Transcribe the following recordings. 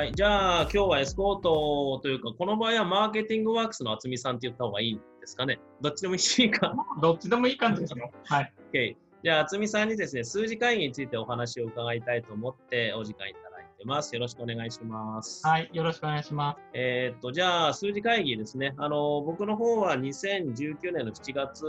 はい、じゃあ今日はエスコートというか、この場合はマーケティングワークスの渥美さんって言った方がいいんですかね。どっちでもいいか。どっちでもいい感じですよ。はい。OK。じゃあ、渥美さんにですね、数字会議についてお話を伺いたいと思ってお時間いただいてます。よろしくお願いします。はい。よろしくお願いします。えーっと、じゃあ、数字会議ですね。あの、僕の方は2019年の7月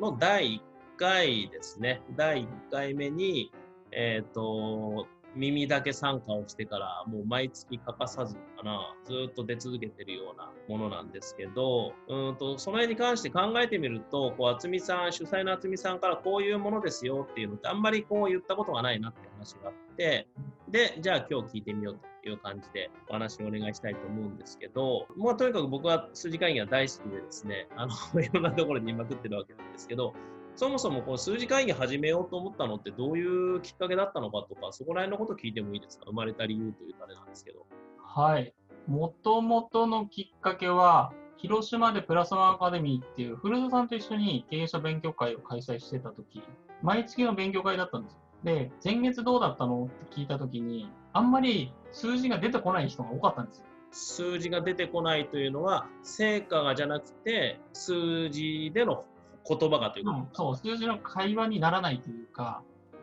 の第1回ですね。第1回目に、えーっと、耳だけ参加をしてから、もう毎月欠かさずかな、ずっと出続けてるようなものなんですけど、うんとその辺に関して考えてみると、こう、渥美さん、主催の渥美さんからこういうものですよっていうのって、あんまりこう言ったことがないなって話があって、で、じゃあ今日聞いてみようという感じでお話をお願いしたいと思うんですけど、まあとにかく僕は数字会議が大好きでですね、あの、いろんなところにまくってるわけなんですけど、そもそもこの数字会議始めようと思ったのってどういうきっかけだったのかとか、そこら辺のこと聞いてもいいですか？生まれた理由というとあれなんですけど。はい。もともとのきっかけは、広島でプラスワンアカデミーっていう古田さんと一緒に経営者勉強会を開催してた時、毎月の勉強会だったんですよ。で、前月どうだったのって聞いた時に、あんまり数字が出てこない人が多かったんですよ。数字が出てこないというのは、成果がじゃなくて、数字での言葉がということうん、そう、数字の会話にならないというか、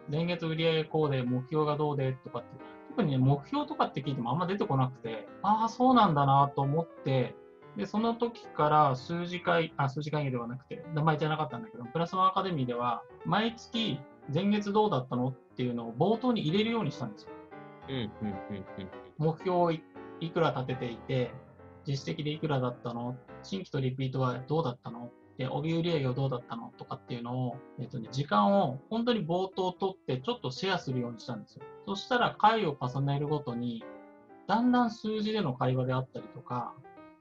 前月売上こうで、目標がどうでとかって、特にね、目標とかって聞いてもあんま出てこなくて、ああ、そうなんだなと思って、で、その時から数字会、あ、数字会議ではなくて、名前じゃなかったんだけど、プラスワンアカデミーでは、毎月、前月どうだったのっていうのを冒頭に入れるようにしたんですよ。うん、うん、うん、うん。目標をいいくら立てていて、実績でいくらだったの？新規とリピートはどうだったの？で、帯売上はどうだったのとかっていうのを、えっとね、時間を本当に冒頭取ってちょっとシェアするようにしたんですよ。そしたら回を重ねるごとに、だんだん数字での会話であったりとか、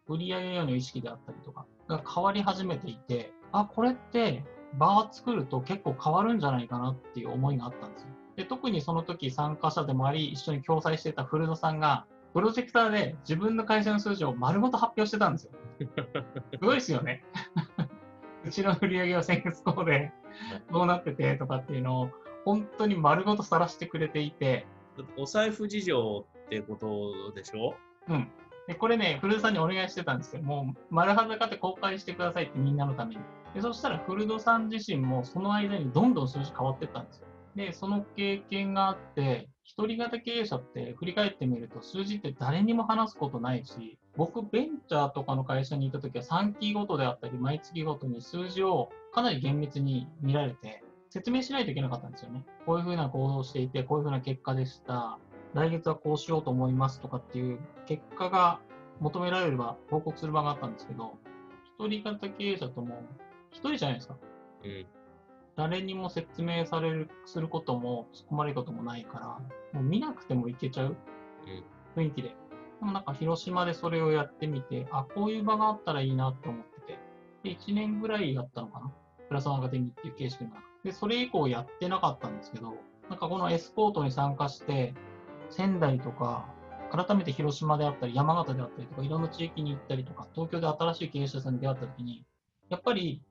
売上への意識であったりとかが変わり始めていて、あ、これって場を作ると結構変わるんじゃないかなっていう思いがあったんですよ。で特にその時参加者でもあり、一緒に共催してた古野さんが、プロジェクターで自分の会社の数字を丸ごと発表してたんですよ。すごいですよね。うちの売り上げは先月こうで、どうなっててとかっていうのを、本当に丸ごと晒してくれていて、お財布事情ってことでしょ？うん。で、これね、古田さんにお願いしてたんですよ。もう、丸裸で公開してくださいってみんなのために。で、そしたら古田さん自身もその間にどんどん数字変わってったんですよ。で、その経験があって、一人型経営者って振り返ってみると数字って誰にも話すことないし、僕、ベンチャーとかの会社にいた時は3期ごとであったり、毎月ごとに数字をかなり厳密に見られて、説明しないといけなかったんですよね。こういうふうな行動をしていて、こういうふうな結果でした。来月はこうしようと思いますとかっていう結果が求められれば報告する場があったんですけど、一人型経営者とも一人じゃないですか。うん。誰にも説明される、することも突っ込まれることもないから、もう見なくてもいけちゃう雰囲気で。でもなんか広島でそれをやってみて、あ、こういう場があったらいいなって思ってて、で、1年ぐらいやったのかな。プラスワンアカデミーっていう形式の中で、それ以降やってなかったんですけど、なんかこのエスコートに参加して、仙台とか、改めて広島であったり、山形であったりとか、いろんな地域に行ったりとか、東京で新しい経営者さんに出会った時に、やっぱり、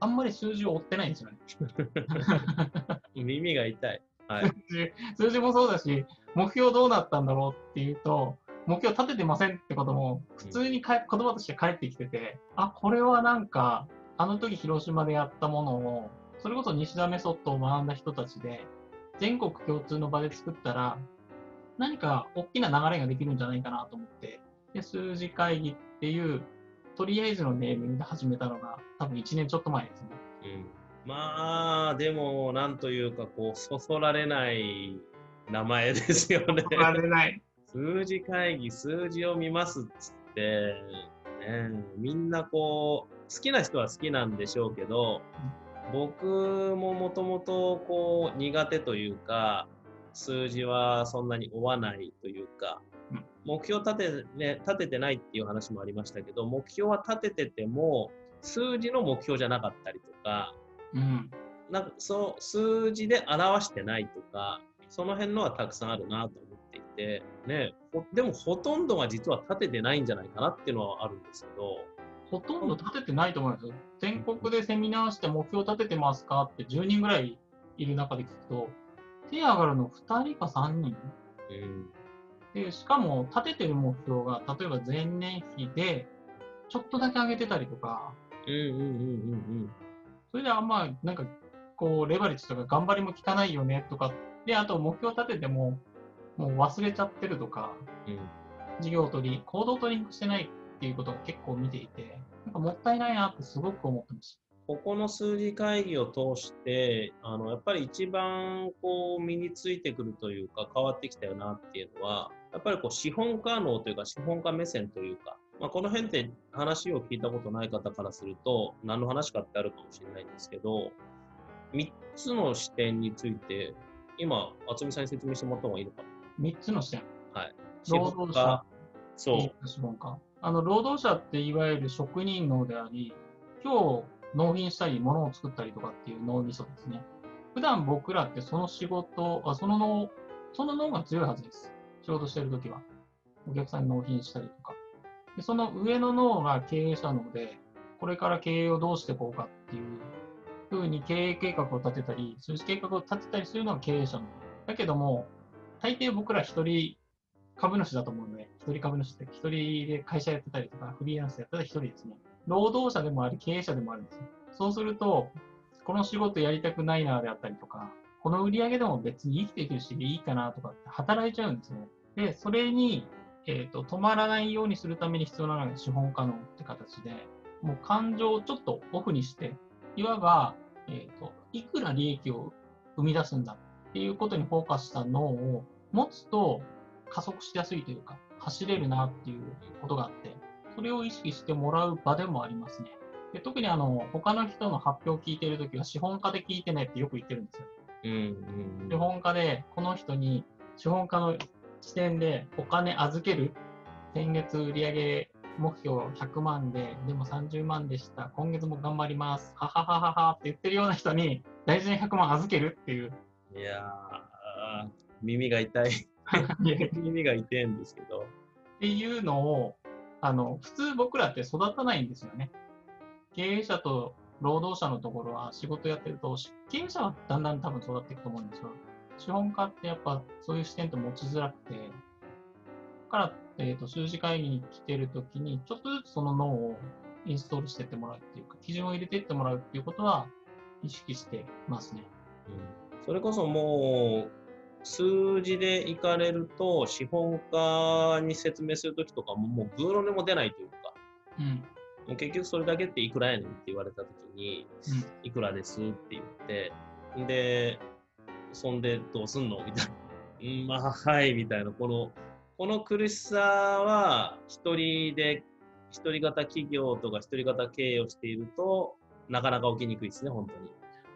あんまり数字を追ってないんですよね。耳が痛い。はい。数字数字もそうだし、目標どうなったんだろうっていうと、目標立ててませんってことも、普通にか言葉として返ってきてて、あ、これはなんか、あの時広島でやったものを、それこそ西田メソッドを学んだ人たちで、全国共通の場で作ったら、何か大きな流れができるんじゃないかなと思って、で、数字会議っていう、とりあえずのネーミングで始めたのが、多分1年ちょっと前ですね。うん、まあ、でも、なんというか、こう、そそられない名前ですよね。られない。数字会議、数字を見ますっつって、ね、みんなこう、好きな人は好きなんでしょうけど、僕ももともとこう苦手というか、数字はそんなに追わないというかうん、目標立て,、ね、立ててないっていう話もありましたけど、目標は立ててても、数字の目標じゃなかったりとか、うん。なんかそう数字で表してないとか、その辺のはたくさんあるなとてね、ほでもほとんどが実は立ててないんじゃないかなっていうのはあるんですけど、ほとんど立ててないと思いますよ。全国でセミナーして目標立ててますかって10人ぐらいいる中で聞くと、手上がるの2人か3人。うん、で、しかも立ててる目標が、例えば前年比で、ちょっとだけ上げてたりとか、うんうんうんうん。それであんま、なんか、こう、レバレッジとか頑張りも効かないよねとか、で、あと目標立てても、もう忘れちゃってるとか、うん。うん事業とり、行動とリンクしてないっていうことが結構見ていて、なんかもったいないなってすごく思ってます。ここの数字会議を通して、あのやっぱり一番こう身についてくるというか、変わってきたよなっていうのは、やっぱりこう資本家脳というか、資本家目線というか、まあ、この辺って話を聞いたことない方からすると、何の話かってあるかもしれないんですけど、3つの視点について、今、渥美さんに説明してもらった方がいいのかな。3つの視点。はい。労働者、そう。資本家。あの、労働者っていわゆる職人脳であり、今日納品したり物を作ったりとかっていう脳みそですね。普段僕らってその仕事、あその脳、その脳が強いはずです。仕事してるときは。お客さんに納品したりとか。でその上の脳が経営者脳で、これから経営をどうしていこうかっていうふうに経営計画を立てたり、数字計画を立てたりするのが経営者脳。だけども、大抵僕ら一人株主だと思うので、一人株主って一人で会社やってたりとか、フリーランスやったら一人ですね。労働者でもあり、経営者でもあるんですよ。そうすると、この仕事やりたくないなであったりとか、この売り上げでも別に生きていけるし、いいかなとかって働いちゃうんですね。で、それに、えっ、と、止まらないようにするために必要なのが資本可能って形で、もう感情をちょっとオフにして、いわば、えっ、と、いくら利益を生み出すんだっていうことにフォーカスした脳を持つと、加速しやすいというか、走れるなっていうことがあって、それを意識してもらう場でもありますね。で特にあの、他の人の発表を聞いてるときは、資本家で聞いてねってよく言ってるんですよ。うんうん資本家で、この人に、資本家の視点でお金預ける。先月売上目標100万で、でも30万でした。今月も頑張ります。はははははって言ってるような人に、大事に100万預けるっていう。いやー、耳が痛い。耳が痛いんですけど。っていうのを、あの、普通僕らって育たないんですよね。経営者と労働者のところは仕事やってると、経営者はだんだん多分育っていくと思うんですよ。資本家ってやっぱそういう視点って持ちづらくて、だから、えっ、と、数字会議に来てるときに、ちょっとずつその脳をインストールしてってもらうっていうか、基準を入れてってもらうっていうことは意識してますね。それこそもう、数字でいかれると、資本家に説明するときとかも、もうグーの音も出ないというか、うん。もう結局それだけっていくらやねんって言われたときに、うん。いくらですって言って、で、そんでどうすんのみたいな。うん、まあ、はい、みたいな、この、この苦しさは、一人で、一人型企業とか一人型経営をしていると、なかなか起きにくいですね、本当に。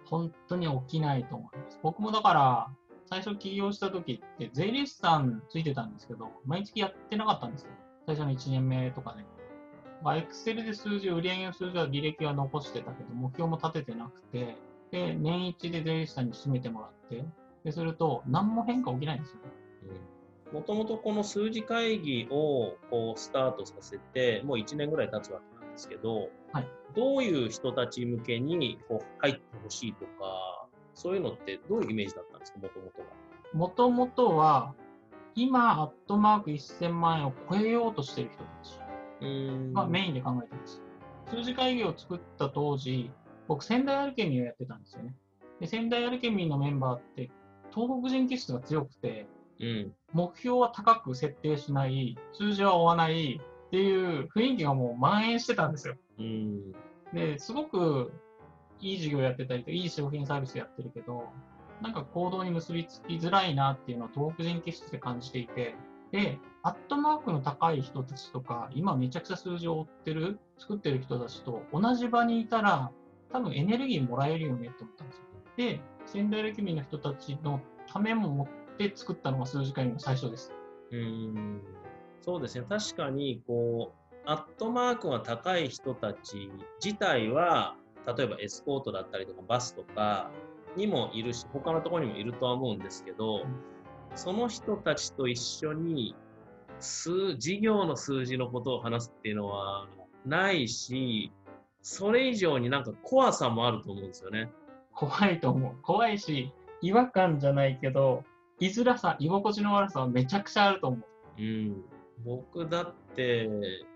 本当に起きないと思います。僕もだから、最初起業した時って税理士さんついてたんですけど、毎月やってなかったんですよ。最初の1年目とかね。まあ、Excel で数字、売上の数字は履歴は残してたけど、目標も立ててなくて、で、年一で税理士さんに締めてもらって、で、すると、何も変化起きないんですよね。もともとこの数字会議をこうスタートさせて、もう1年ぐらい経つわけなんですけど、はいどういう人たち向けにこう入ってほしいとか、そういうのってどういうイメージだったんですか、もともとは。もともとは、今、アットマーク1000万円を超えようとしてる人たち。まあ、メインで考えてます。数字会議を作った当時、僕、仙台アルケミーをやってたんですよね。で、仙台アルケミーのメンバーって、東北人気質が強くて、うん。目標は高く設定しない、数字は追わないっていう雰囲気がもう蔓延してたんですよ。うん。で、すごくいい事業やってたりと、いい商品サービスやってるけど、なんか行動に結びつきづらいなっていうのを東北人気質で感じていて、で、アットマークの高い人たちとか、今めちゃくちゃ数字を追ってる、作ってる人たちと同じ場にいたら、多分エネルギーもらえるよねって思ったんですよ。で、仙台レキミの人たちのためも持って作ったのが数字会の最初です。うんそうですね、確かにこう、アットマークが高い人たち自体は、例えばエスコートだったりとかバスとかにもいるし、他のところにもいるとは思うんですけど、その人たちと一緒に数事業の数字のことを話すっていうのはないし、それ以上になんか怖さもあると思うんですよね。怖いと思う。怖いし、違和感じゃないけど、居づらさ、居心地の悪さはめちゃくちゃあると思う。うん。僕だって、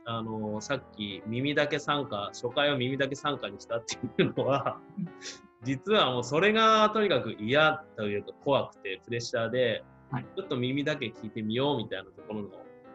あの、さっき耳だけ参加、初回を耳だけ参加にしたっていうのは、実はもうそれがとにかく嫌というか怖くてプレッシャーで、はいちょっと耳だけ聞いてみようみたいなところの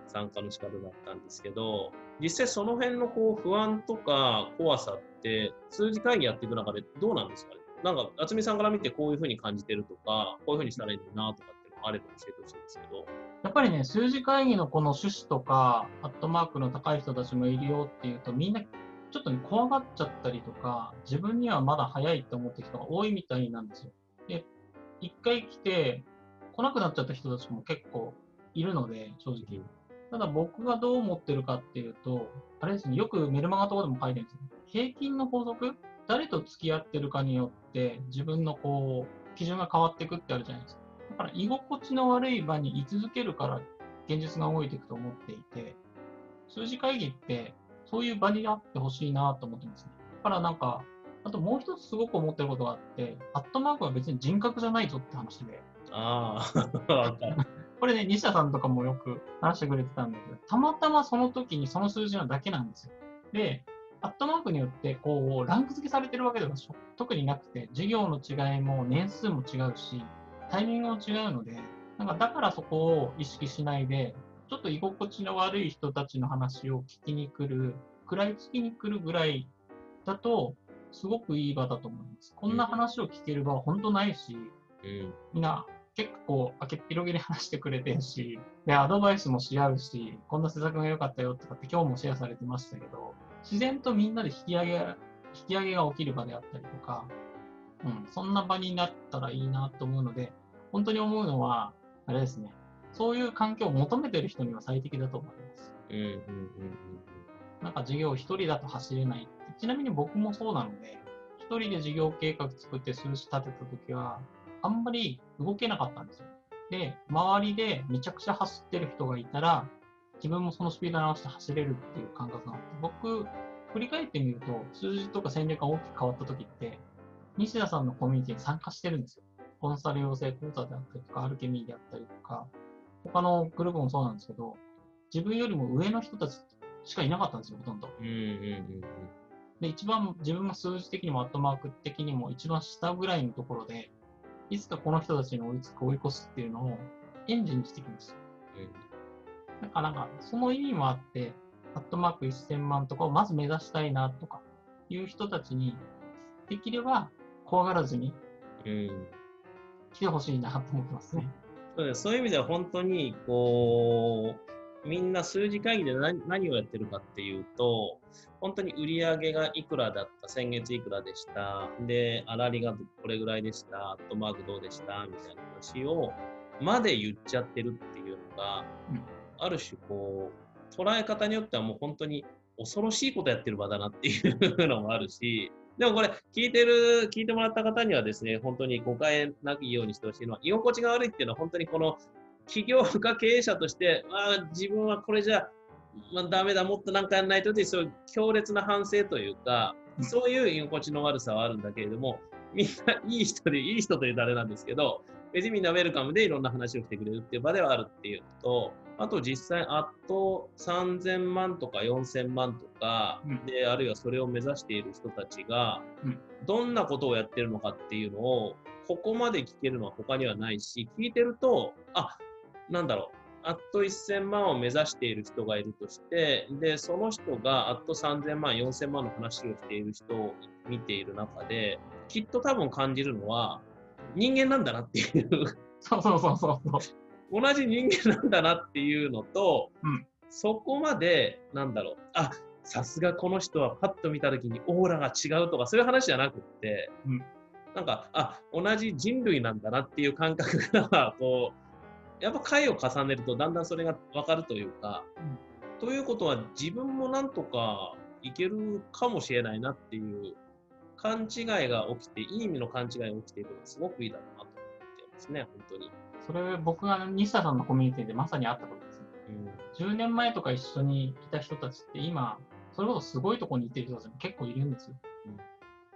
参加の仕方だったんですけど、実際その辺のこう不安とか怖さって数字会議やっていく中でどうなんですかね？なんか、渥美さんから見てこういうふうに感じてるとか、こういうふうにしたらいいのになとかっていうのがあれば教えてほしいんですけど。やっぱりね、数字会議のこの趣旨とか、アットマークの高い人たちもいるよっていうと、みんなちょっとね、怖がっちゃったりとか、自分にはまだ早いって思ってる人が多いみたいなんですよ。で、一回来て、来なくなっちゃった人たちも結構いるので、正直。ただ僕がどう思ってるかっていうと、あれですね、よくメルマガとかでも書いてるんですよ。平均の法則誰と付き合ってるかによって、自分のこう、基準が変わっていくってあるじゃないですか。だから居心地の悪い場に居続けるから現実が動いていくと思っていて、数字会議ってそういう場にあってほしいなと思ってますね。だからなんか、あともう一つすごく思ってることがあって、アットマークは別に人格じゃないぞって話で、ああ。これね、西田さんとかもよく話してくれてたんだけど、たまたまその時にその数字なだけなんですよ。で、アットマークによって、こう、ランク付けされてるわけではしょ特になくて、授業の違いも年数も違うし、タイミングも違うので、なんかだからそこを意識しないで、ちょっと居心地の悪い人たちの話を聞きに来る、食らいつきに来るぐらいだと、すごくいい場だと思います。こんな話を聞ける場は本当ないし、うん。みんな結構開けっ広げに話してくれてるし、で、アドバイスもし合うし、こんな施策が良かったよとかって今日もシェアされてましたけど、自然とみんなで引き上げ、引き上げが起きる場であったりとか、うん、そんな場になったらいいなと思うので、本当に思うのは、あれですね、そういう環境を求めてる人には最適だと思います。うんうんうんなんか事業一人だと走れない。ちなみに僕もそうなので、一人で事業計画作って数字立てた時は、あんまり動けなかったんですよ。で、周りでめちゃくちゃ走ってる人がいたら、自分もそのスピードに合わせて走れるっていう感覚があって、僕、振り返ってみると、数字とか戦略が大きく変わった時って、西田さんのコミュニティに参加してるんですよ。コンサル養成講座であったりとか、アルケミーであったりとか、他のグループもそうなんですけど、自分よりも上の人たちしかいなかったんですよ、ほとんど。うんうんうんで、一番自分が数字的にもアットマーク的にも一番下ぐらいのところで、いつかこの人たちに追いつく、追い越すっていうのをエンジンにしてきます。だからなんか、その意味もあって、アットマーク1000万とかをまず目指したいなとかいう人たちに、できれば怖がらずに来てほしいなと思ってますね。そうそういう意味では本当にこうみんな数字会議で何何をやってるかっていうと本当に売り上げがいくらだった先月いくらでした。で粗利がこれぐらいでした。アットマークどうでした？みたいな話をまで言っちゃってるっていうのが、うん。ある種こう捉え方によってはもう本当に恐ろしいことやってる場だなっていうのもあるしでもこれ、聞いてる、聞いてもらった方にはですね、本当に誤解なきようにしてほしいのは、居心地が悪いっていうのは、本当にこの起業家経営者として、ああ、自分はこれじゃ、まあ、ダメだ、もっとなんかやらないとって、そういう強烈な反省というか、そういう居心地の悪さはあるんだけれども、みんないい人で、いい人というとあれなんですけど、別にみんなウェルカムでいろんな話をしてくれるっていう場ではあるっていうのと、あと実際、あと3000万とか4000万とか、うん。で、あるいはそれを目指している人たちがうん、どんなことをやってるのかっていうのを、ここまで聞けるのは他にはないし、聞いてると、あ、なんだろう、あっと1000万を目指している人がいるとして、で、その人があっと3000万、4000万の話をしている人を見ている中で、きっと多分感じるのは、人間なんだなっていう。そうそうそうそう。同じ人間なんだなっていうのと、うん。そこまで、なんだろう、あさすがこの人はパッと見たときにオーラが違うとか、そういう話じゃなくって、うん。なんか、あ同じ人類なんだなっていう感覚が、こう、やっぱ回を重ねると、だんだんそれが分かるというか、うん。ということは、自分もなんとかいけるかもしれないなっていう勘違いが起きて、いい意味の勘違いが起きているのがすごくいいだろうなと思ってますね、本当に。それ僕が西田さんのコミュニティでまさにあったことですね。うん10年前とか一緒にいた人たちって今、それこそすごいとこに行ってる人たちも結構いるんですよ。うん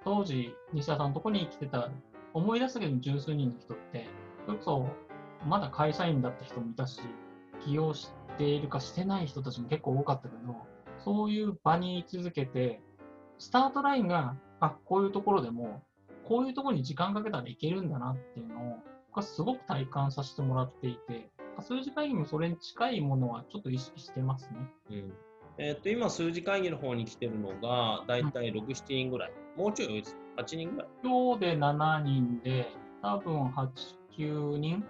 当時、西田さんのとこに来てた、思い出すだけでも十数人の人って、それこそまだ会社員だった人もいたし、起業しっているかしてない人たちも結構多かったけど、そういう場に居続けて、スタートラインが、あ、こういうところでも、こういうところに時間かけたらいけるんだなっていうのを、僕はすごく体感させてもらっていて、数字会議もそれに近いものはちょっと意識してますね。うんえー、と今、数字会議の方に来てるのが、だいたい6、7人ぐらい。もうちょい多いです。8人ぐらい。今日で7人で、多分8、9人、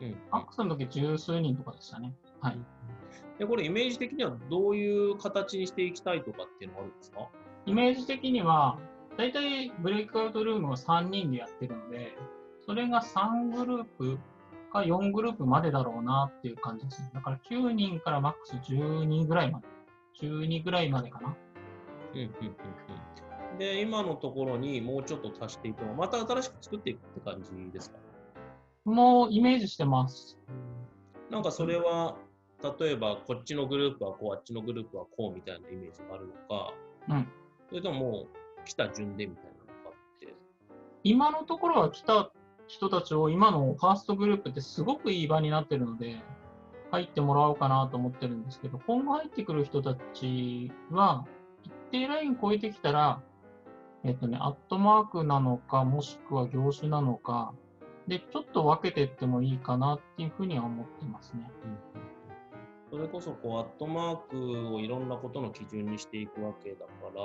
うん、アックスの時十数人とかでしたね。はい。で、これイメージ的にはどういう形にしていきたいとかっていうのはあるんですか？イメージ的には、大体ブレイクアウトルームは3人でやってるので、それが3グループか4グループまでだろうなっていう感じですね。だから9人からマックス12ぐらいまで。12ぐらいまでかな。うんうんうんうん。で、今のところにもうちょっと足していくのまた新しく作っていくって感じですか？もうイメージしてます。なんかそれは、例えばこっちのグループはこう、あっちのグループはこうみたいなイメージがあるのか、うん、それとももう来た順でみたいなのかって。今のところは来た人たちを今のファーストグループってすごくいい場になってるので、入ってもらおうかなと思ってるんですけど、今後入ってくる人たちは、一定ライン超えてきたら、えっとね、アットマークなのか、もしくは業種なのか、で、ちょっと分けていってもいいかなっていうふうには思ってますね。うん、それこそ、こう、アットマークをいろんなことの基準にしていくわけだから、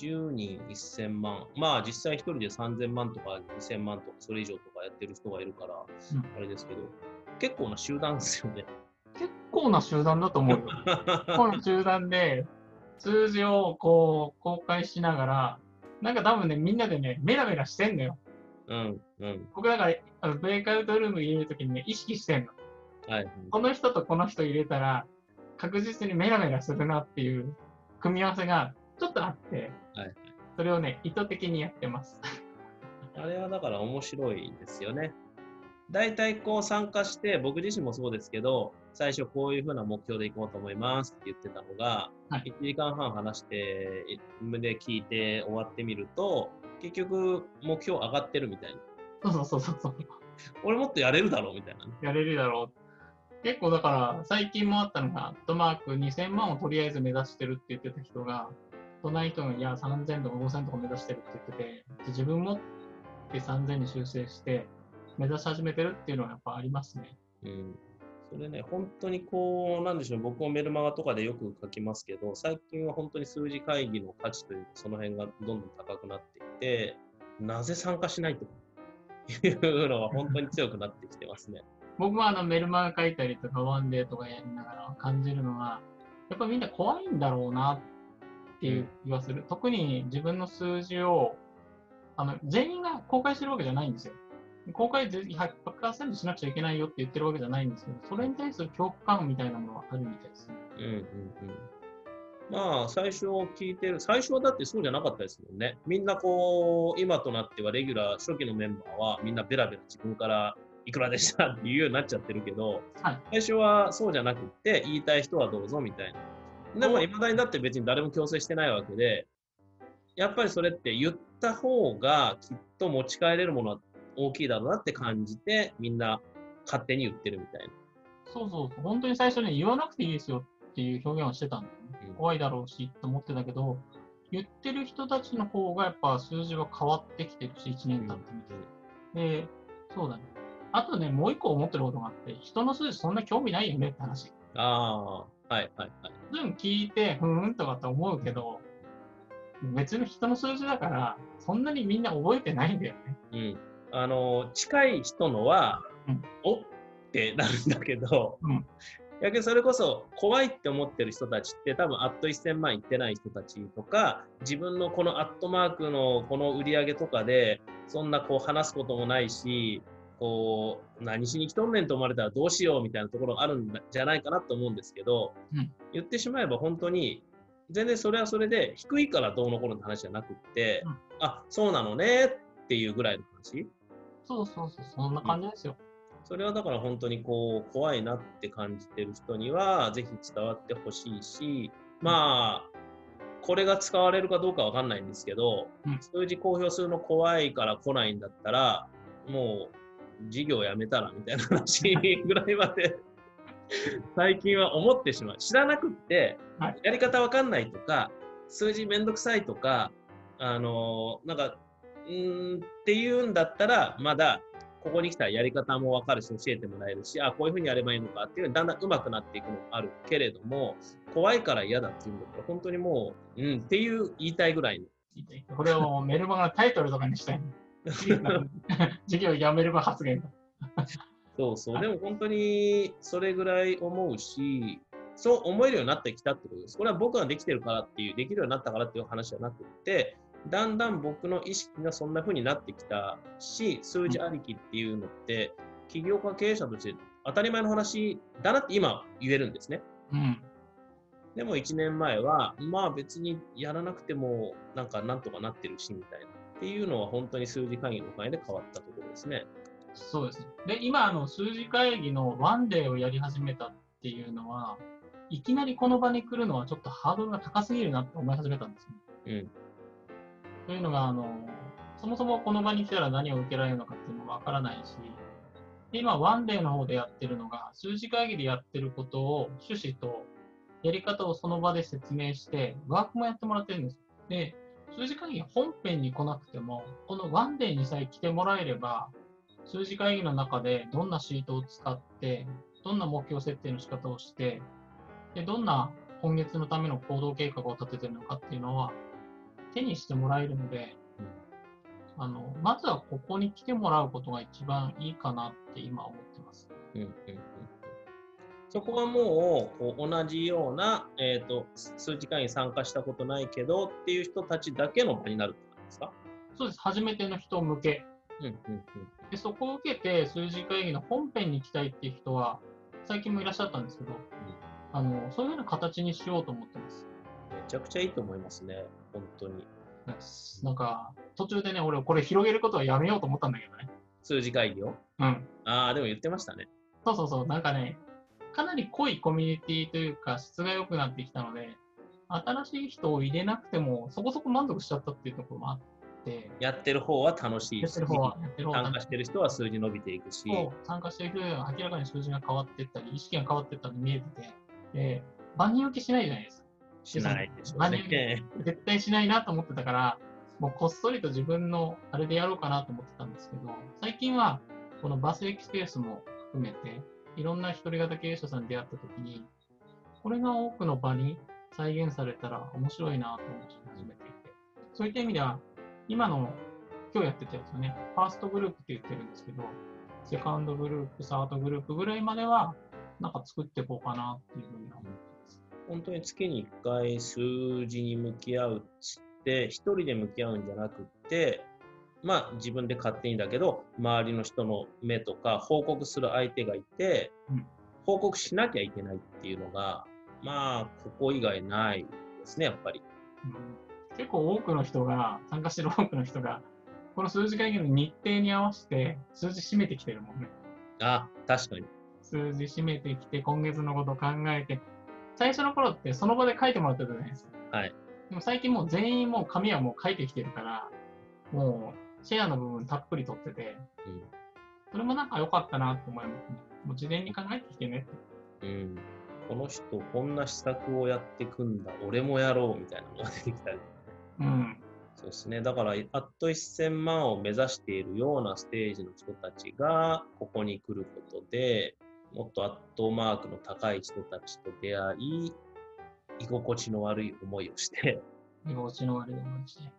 10人1000万、まあ実際1人で3000万とか2000万とかそれ以上とかやってる人がいるから、あれですけど、結構な集団ですよね。結構な集団だと思うよ。結構な集団で、数字をこう公開しながら、なんか多分ね、みんなでね、メラメラしてんのよ。うんうん、僕だから、あのブレイクアウトルーム入れるときにね、意識してんの。はい、この人とこの人入れたら、確実にメラメラするなっていう組み合わせがちょっとあって、はい、それをね、意図的にやってます。あれはだから面白いですよね。大体こう参加して、僕自身もそうですけど、最初こういうふうな目標でいこうと思いますって言ってたのが、はい、1時間半話して、で聞いて終わってみると、結局目標上がってるみたいな。そうそうそうそう。俺もっとやれるだろうみたいな、ね。やれるだろう。結構だから、最近もあったのが、アットマーク2000万をとりあえず目指してるって言ってた人が、隣人が、いや、3000とか5000とか目指してるって言ってて、自分もって3000に修正して、目指し始めてるっていうのはやっぱありますね。うん。それね、本当にこう、なんでしょう、僕もメルマガとかでよく書きますけど、最近は本当に数字会議の価値というか、その辺がどんどん高くなっていて、なぜ参加しないというのは本当に強くなってきてますね。僕はあのメルマガ書いたりとか、ワンデーとかやりながら感じるのは、やっぱみんな怖いんだろうなっていう気がする。特に自分の数字を、あの全員が公開してるわけじゃないんですよ。公開100%しなくちゃいけないよって言ってるわけじゃないんですけど、それに対する恐怖感みたいなものはあるみたいですね。うんうんうん。まあ、最初聞いてる、最初はだってそうじゃなかったですもんね。みんなこう、今となってはレギュラー、初期のメンバーはみんなベラベラ自分からいくらでしたっていうようになっちゃってるけど、はい、最初はそうじゃなくて、言いたい人はどうぞみたいな。でも、いまだにだって別に誰も強制してないわけで、やっぱりそれって言った方がきっと持ち帰れるものは大きいだろうなって感じて、みんな勝手に言ってるみたいな。そうそうそう、本当に最初に言わなくていいですよっていう表現をしてたんだよね。うん、怖いだろうしと思ってたけど、言ってる人たちの方がやっぱ数字は変わってきてるし、1年経ってみて。うん、で、そうだね。あとね、もう一個思ってることがあって、人の数字そんな興味ないよねって話。ああ、はいはいはい。全部聞いて、ふーんとかって思うけど、別に人の数字だから、そんなにみんな覚えてないんだよね。うん。あの、近い人のは、うん、おってなるんだけど、うん、逆にそれこそ怖いって思ってる人たちって多分アット1000万いってない人たちとか自分のこのアットマークのこの売り上げとかでそんなこう話すこともないしこう何しに来とんねんと思われたらどうしようみたいなところがあるんじゃないかなと思うんですけど、うん、言ってしまえば本当に全然それはそれで低いからどうのこうのって話じゃなくって、うん、あそうなのねっていうぐらいの話？そうそうそう、そんな感じですよ。それはだから本当にこう怖いなって感じてる人にはぜひ伝わってほしいし、まあ、これが使われるかどうかわかんないんですけど、うん、数字公表するの怖いから来ないんだったら、もう事業やめたらみたいな話ぐらいまで最近は思ってしまう。知らなくって、はいやり方わかんないとか、数字めんどくさいとか、あのーなんか、うーんっていうんだったら、まだ、ここに来たらやり方もわかるし、教えてもらえるし、あ、こういうふうにやればいいのかっていうのにだんだん上手くなっていくのもあるけれども、怖いから嫌だっていうんだったら、本当にもう、うんっていう言いたいぐらいの。これをメルマガのタイトルとかにしたいの。授業やめれば発言だ。そうそう、でも本当にそれぐらい思うし、そう思えるようになってきたってことです。これは僕ができてるからっていう、できるようになったからっていう話じゃなくって、だんだん僕の意識がそんな風になってきたし、数字ありきっていうのって、起業家経営者として当たり前の話だなって今言えるんですね。うん。でも1年前は、まあ別にやらなくてもなんかなんとかなってるしみたいな。っていうのは本当に数字会議のおかげで変わったところですね。そうですね。で、今、あの、数字会議のワンデーをやり始めたっていうのは、いきなりこの場に来るのはちょっとハードルが高すぎるなって思い始めたんですね。うん。というのが、あの、そもそもこの場に来たら何を受けられるのかっていうのもわからないし、で今、ワンデーの方でやってるのが、数字会議でやってることを、趣旨とやり方をその場で説明して、ワークもやってもらってるんですよ。で、数字会議本編に来なくても、このワンデーにさえ来てもらえれば、数字会議の中でどんなシートを使って、どんな目標設定の仕方をして、でどんな今月のための行動計画を立ててるのかっていうのは手にしてもらえるので、あのまずはここに来てもらうことが一番いいかなって今思ってます。うんうんそこはもう同じような、えー、と数時間に参加したことないけどっていう人たちだけの場になるってことですか、そうです。初めての人向け。うんうんうん、でそこを受けて数字会議の本編に来たいっていう人は最近もいらっしゃったんですけど、あのそういうような形にしようと思ってます。めちゃくちゃいいと思いますね、本当に。なんか途中でね、俺これ広げることはやめようと思ったんだけどね。数字会議を。うん。ああ、でも言ってましたね。そうそうそう、なんかね、かなり濃いコミュニティというか、質が良くなってきたので、新しい人を入れなくても、そこそこ満足しちゃったっていうところもあって、やってる方は楽しいしやってる方は、やってる方は参加してる人は数字伸びていくし、参加してる人は明らかに数字が変わっていったり、意識が変わっていったり見えてて、で、万人受けしないじゃないですか。しないでしょう万人受ね。け絶対しないなと思ってたから、もうこっそりと自分のあれでやろうかなと思ってたんですけど、最近はこのバスエキスペースも含めて、いろんな一人型経営者さんに出会ったときに、これが多くの場に再現されたら面白いなと思って始めていて、そういった意味では、今の今日やってたやつはね、ファーストグループって言ってるんですけど、セカンドグループ、サードグループぐらいまでは、なんか作っていこうかなっていうふうに思ってます。本当に月に1回数字に向き合うっつって、一人で向き合うんじゃなくって、まあ自分で勝手にだけど、周りの人の目とか報告する相手がいて、うん報告しなきゃいけないっていうのが、まあここ以外ないですね、やっぱり。うん結構多くの人が、参加してる多くの人が、この数字会議の日程に合わせて数字締めてきてるもんね。あ、確かに。数字締めてきて、今月のことを考えて、最初の頃ってその場で書いてもらったじゃないですか。はい。でも最近もう全員もう紙はもう書いてきてるから、もうシェアの部分たっぷり取ってて、うんそれもなんか良かったなと思いますね。もう事前に考えてきてねって。うん、この人、こんな施策をやってくんだ、俺もやろうみたいなのが出てきたり。うん。そうですね。だから、あっと1000万を目指しているようなステージの人たちが、ここに来ることで、もっとアットマークの高い人たちと出会い、居心地の悪い思いをして、居心地の悪い思いして。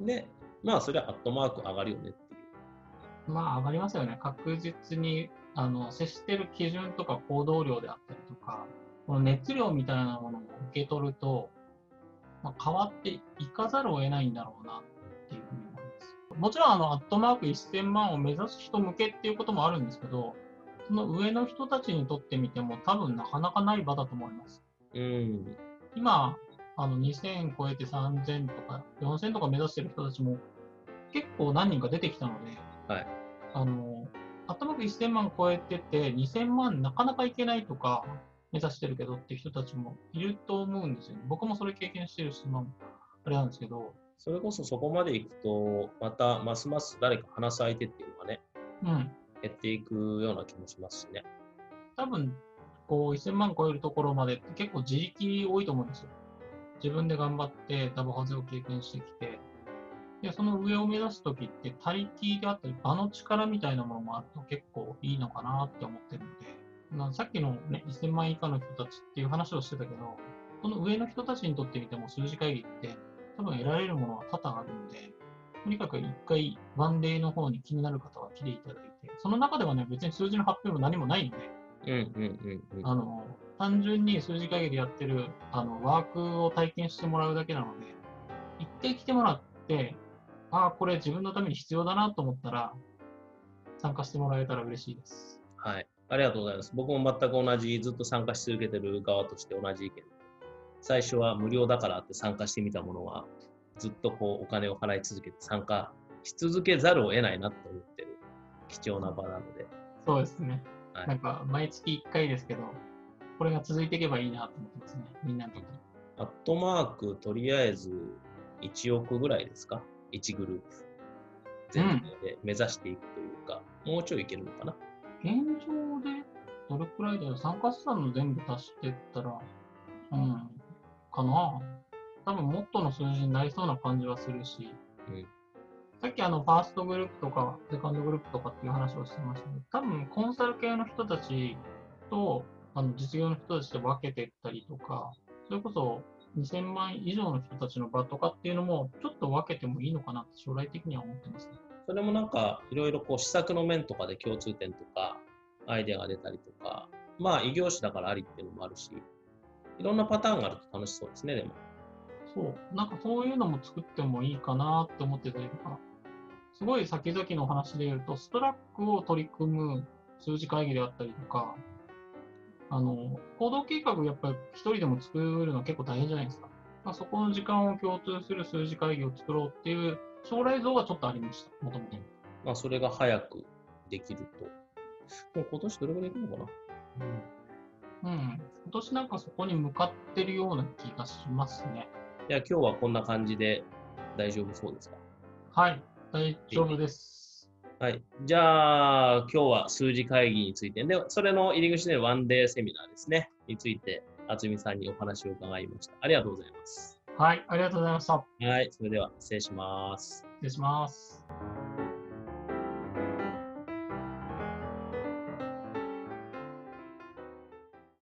で、まあ、それはアットマーク上がるよねっていう。まあ上がりますよね。確実に、あの、接してる基準とか行動量であったりとか、この熱量みたいなものを受け取ると、まあ、変わっていかざるを得ないんだろうなっていうふうに思います。もちろん、あの、アットマーク1000万を目指す人向けっていうこともあるんですけど、その上の人たちにとってみても多分なかなかない場だと思います。うん。今、あの、2000超えて3000とか4000とか目指してる人たちも結構何人か出てきたので、はい。あの、アットマーク1000万超えてて、2000万なかなかいけないとか、目指してるけどって人たちもいると思うんですよね。僕もそれ経験してるし、まあ、あれなんですけど、それこそそこまで行くと、またますます誰か話す相手っていうのがね、うん。減っていくような気もしますしね。多分、こう1000万超えるところまでって結構自力多いと思うんですよ。自分で頑張ってダブハゼを経験してきて、で、その上を目指すときって、他力であったり、場の力みたいなものもあると結構いいのかなって思ってるんで、なさっきのね、1000万以下の人たちっていう話をしてたけど、その上の人たちにとってみても数字会議って多分得られるものは多々あるんで、とにかく一回ワンデーの方に気になる方は来ていただいて、その中ではね、別に数字の発表も何もないんで。あの、単純に数字会議でやってる、あの、ワークを体験してもらうだけなので、一回来てもらって、ああ、これ自分のために必要だなと思ったら、参加してもらえたら嬉しいです。はい。ありがとうございます。僕も全く同じ、ずっと参加し続けてる側として同じ意見。最初は無料だからって参加してみたものは、ずっとこうお金を払い続けて参加し続けざるを得ないなと思ってる貴重な場なので。そうですね。はいなんか、毎月1回ですけど、これが続いていけばいいなと思ってますね。みんなの時に。アットマーク、とりあえず1億ぐらいですか？?1 グループ。全体で目指していくというか、もうちょいいけるのかな？現状でどれくらいだよ参加資産の全部足してったら、うん、かな多分もっとの数字になりそうな感じはするし、うんさっきあの、ファーストグループとか、セカンドグループとかっていう話をしてましたけど、多分コンサル系の人たちと、あの、実業の人たちで分けていったりとか、それこそ2000万以上の人たちの場とかっていうのも、ちょっと分けてもいいのかなって将来的には思ってますね。それもなんか、いろいろこう、施策の面とかで共通点とか、アイデアが出たりとか、まあ、異業種だからありっていうのもあるし、いろんなパターンがあると楽しそうですね、でも。そう、なんかそういうのも作ってもいいかなって思ってたりとか、すごい先々のお話で言うと、ストラックを取り組む数字会議であったりとか、あの、行動計画やっぱり一人でも作るの結構大変じゃないですか。まあ、そこの時間を共通する数字会議を作ろうっていう将来像がちょっとありました、もともと。まあ、それが早くできると。もう今年どれぐらいいくのかな？うん。今年なんかそこに向かってるような気がしますね。いや、今日はこんな感じで大丈夫そうですか？はい、大丈夫です。はい。じゃあ、今日は数字会議について、で、それの入り口でワンデーセミナーですね、について、渥美さんにお話を伺いました。ありがとうございます。はい、ありがとうございました。はい。それでは、失礼します。失礼します。